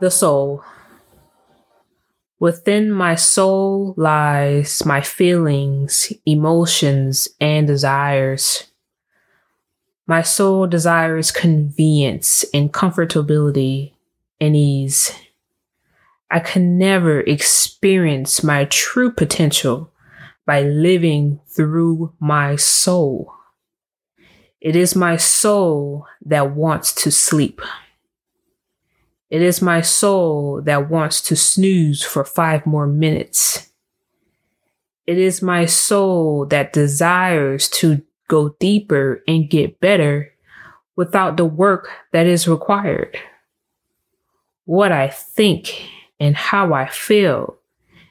The soul. Within my soul lies my feelings, emotions, and desires. My soul desires convenience and comfortability and ease. I can never experience my true potential by living through my soul. It is my soul that wants to sleep. It is my soul that wants to snooze for five more minutes. It is my soul that desires to go deeper and get better without the work that is required. What I think and how I feel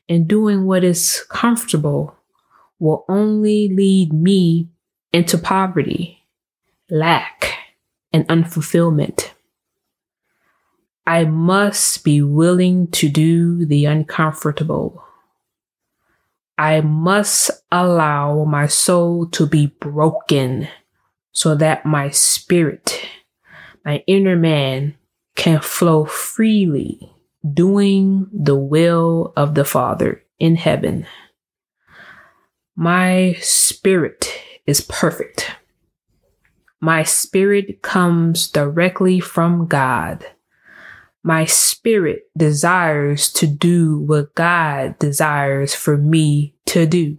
and doing what is comfortable will only lead me into poverty, lack, and unfulfillment. I must be willing to do the uncomfortable. I must allow my soul to be broken so that my spirit, my inner man, can flow freely, doing the will of the Father in heaven. My spirit is perfect. My spirit comes directly from God. My spirit desires to do what God desires for me to do.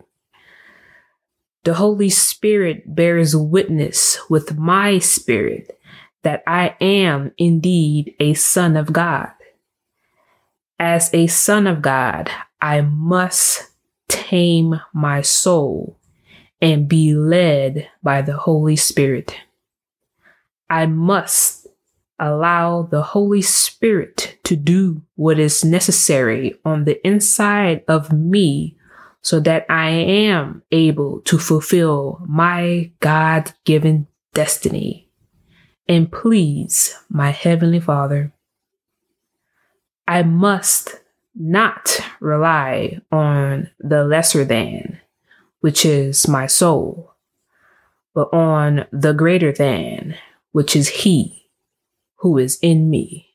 The Holy Spirit bears witness with my spirit that I am indeed a son of God. As a son of God, I must tame my soul and be led by the Holy Spirit. I must allow the Holy Spirit to do what is necessary on the inside of me so that I am able to fulfill my God given destiny and please my Heavenly Father. I must not rely on the lesser than, which is my soul, but on the greater than, which is He who is in me.